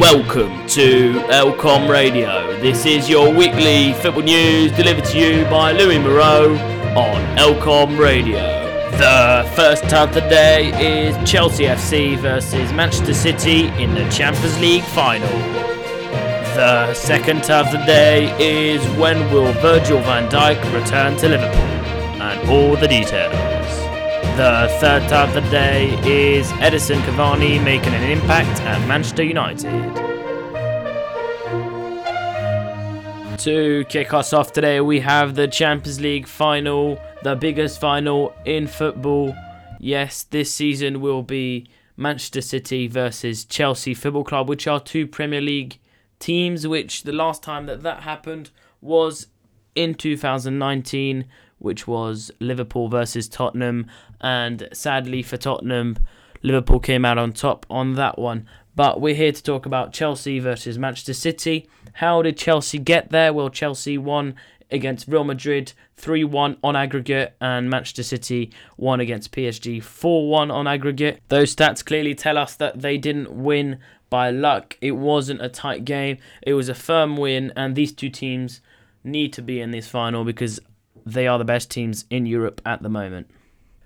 Welcome to Elcom Radio. This is your weekly football news delivered to you by Louis Moreau on Elcom Radio. The first tie of the day is Chelsea FC versus Manchester City in the Champions League final. The second tie of the day is when will Virgil van Dijk return to Liverpool? And all the details. The third tie of the day is Edinson Cavani making an impact at Manchester United. To kick us off today, we have the Champions League final, the biggest final in football. Yes, this season will be Manchester City versus Chelsea Football Club, which are two Premier League teams, which the last time that that happened was in 2019, which was Liverpool versus Tottenham. And sadly for Tottenham, Liverpool came out on top on that one. But we're here to talk about Chelsea versus Manchester City. How did Chelsea get there? Well, Chelsea won against Real Madrid 3 1 on aggregate, and Manchester City won against PSG 4 1 on aggregate. Those stats clearly tell us that they didn't win by luck. It wasn't a tight game, it was a firm win, and these two teams need to be in this final because they are the best teams in Europe at the moment.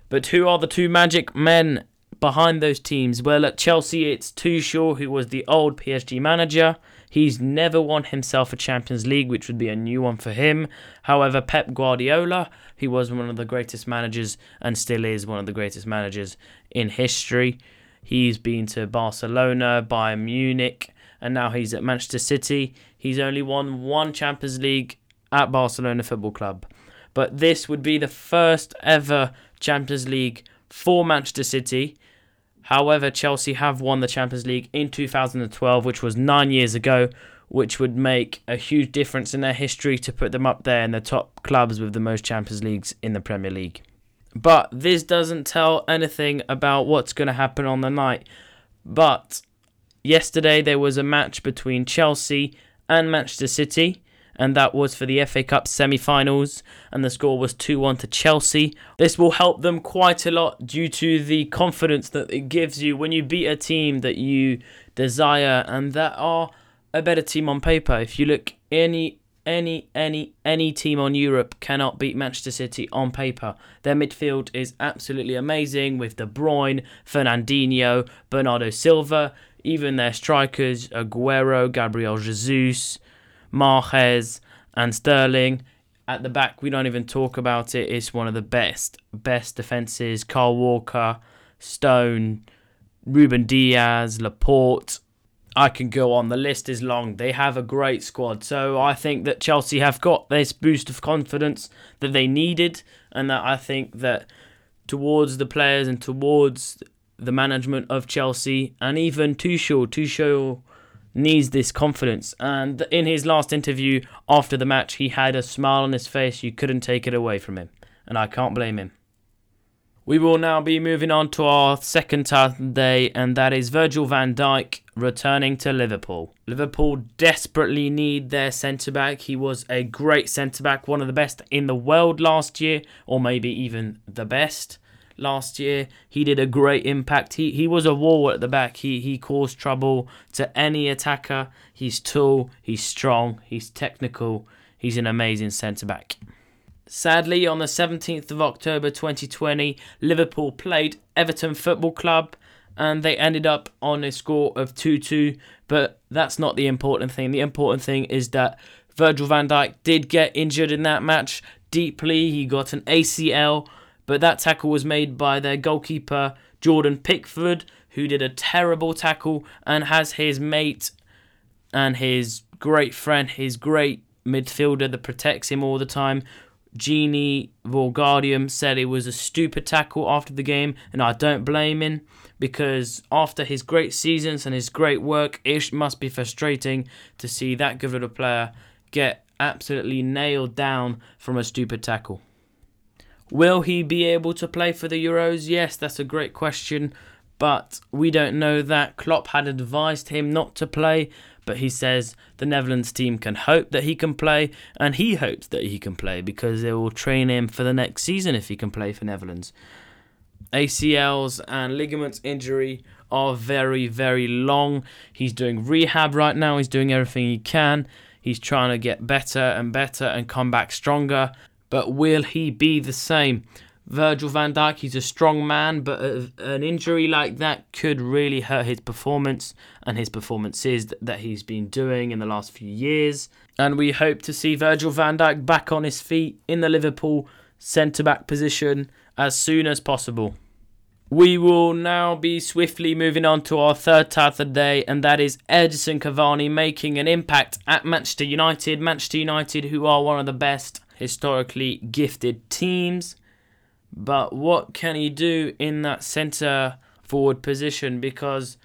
But who are the two magic men behind those teams? Well, at Chelsea, it's Tuchel, who was the old PSG manager. He's never won himself a Champions League, which would be a new one for him. However, Pep Guardiola, he was one of the greatest managers and still is one of the greatest managers in history. He's been to Barcelona, Bayern Munich, and now he's at Manchester City. He's only won one Champions League at Barcelona Football Club. But this would be the first ever Champions League for Manchester City. However, Chelsea have won the Champions League in 2012, which was nine years ago, which would make a huge difference in their history to put them up there in the top clubs with the most Champions Leagues in the Premier League. But this doesn't tell anything about what's going to happen on the night. But yesterday there was a match between Chelsea and Manchester City and that was for the FA Cup semi finals, and the score was 2 1 to Chelsea. This will help them quite a lot due to the confidence that it gives you when you beat a team that you desire and that are a better team on paper. If you look any any any any team on Europe cannot beat Manchester City on paper. Their midfield is absolutely amazing with De Bruyne, Fernandinho, Bernardo Silva, even their strikers Aguero, Gabriel Jesus, Mahrez, and Sterling. At the back, we don't even talk about it. It's one of the best, best defenses. Kyle Walker, Stone, Ruben Dias, Laporte. I can go on. The list is long. They have a great squad. So I think that Chelsea have got this boost of confidence that they needed, and that I think that towards the players and towards the management of Chelsea and even Tuchel, Tuchel needs this confidence. And in his last interview after the match, he had a smile on his face. You couldn't take it away from him. And I can't blame him. We will now be moving on to our second day, and that is Virgil van Dijk returning to Liverpool. Liverpool desperately need their centre back. He was a great centre back, one of the best in the world last year, or maybe even the best last year. He did a great impact. He he was a wall at the back. He he caused trouble to any attacker. He's tall, he's strong, he's technical. He's an amazing centre back. Sadly, on the 17th of October 2020, Liverpool played Everton Football Club and they ended up on a score of 2 2. But that's not the important thing. The important thing is that Virgil van Dijk did get injured in that match deeply. He got an ACL but that tackle was made by their goalkeeper, Jordan Pickford, who did a terrible tackle and has his mate and his great friend, his great midfielder that protects him all the time. Gini Wijnaldum said it was a stupid tackle after the game, and I don't blame him because after his great seasons and his great work, it must be frustrating to see that good of a player get absolutely nailed down from a stupid tackle. Will he be able to play for the Euros? Yes, that's a great question, but we don't know that. Klopp had advised him not to play, but he says the Netherlands team can hope that he can play, and he hopes that he can play because they will train him for the next season if he can play for Netherlands. ACLs and ligaments injury are very, very long. He's doing rehab right now, he's doing everything he can. He's trying to get better and better and come back stronger. But will he be the same? Virgil van Dijk, he's a strong man, but an injury like that could really hurt his performance and his performances that he's been doing in the last few years. And we hope to see Virgil van Dijk back on his feet in the Liverpool centre back position as soon as possible. We will now be swiftly moving on to our third title of the day, and that is Edinson Cavani making an impact at Manchester United. Manchester United, who are one of the best historically gifted teams. But what can he do in that centre forward position? Because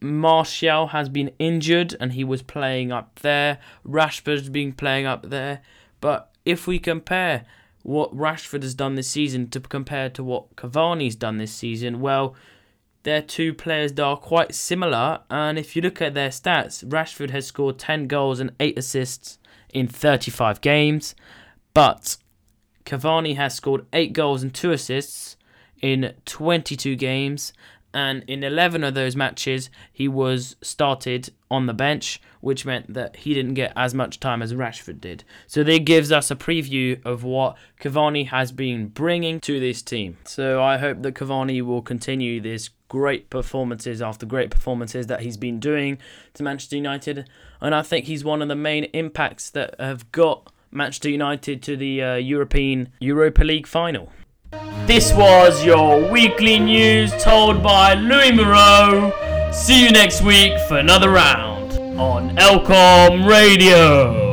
Martial has been injured and he was playing up there. Rashford's been playing up there. But if we compare what Rashford has done this season to compare to what Cavani's done this season, well, they're two players that are quite similar. And if you look at their stats, Rashford has scored 10 goals and 8 assists in 35 games, but Cavani has scored 8 goals and 2 assists in 22 games. And in 11 of those matches he was started on the bench which meant that he didn't get as much time as Rashford did. So that gives us a preview of what Cavani has been bringing to this team. So I hope that Cavani will continue this great performances after great performances that he's been doing to Manchester United. And I think he's one of the main impacts that have got Manchester United to the uh, European Europa League final this was your weekly news told by Louis Moreau. See you next week for another round on Elcom Radio.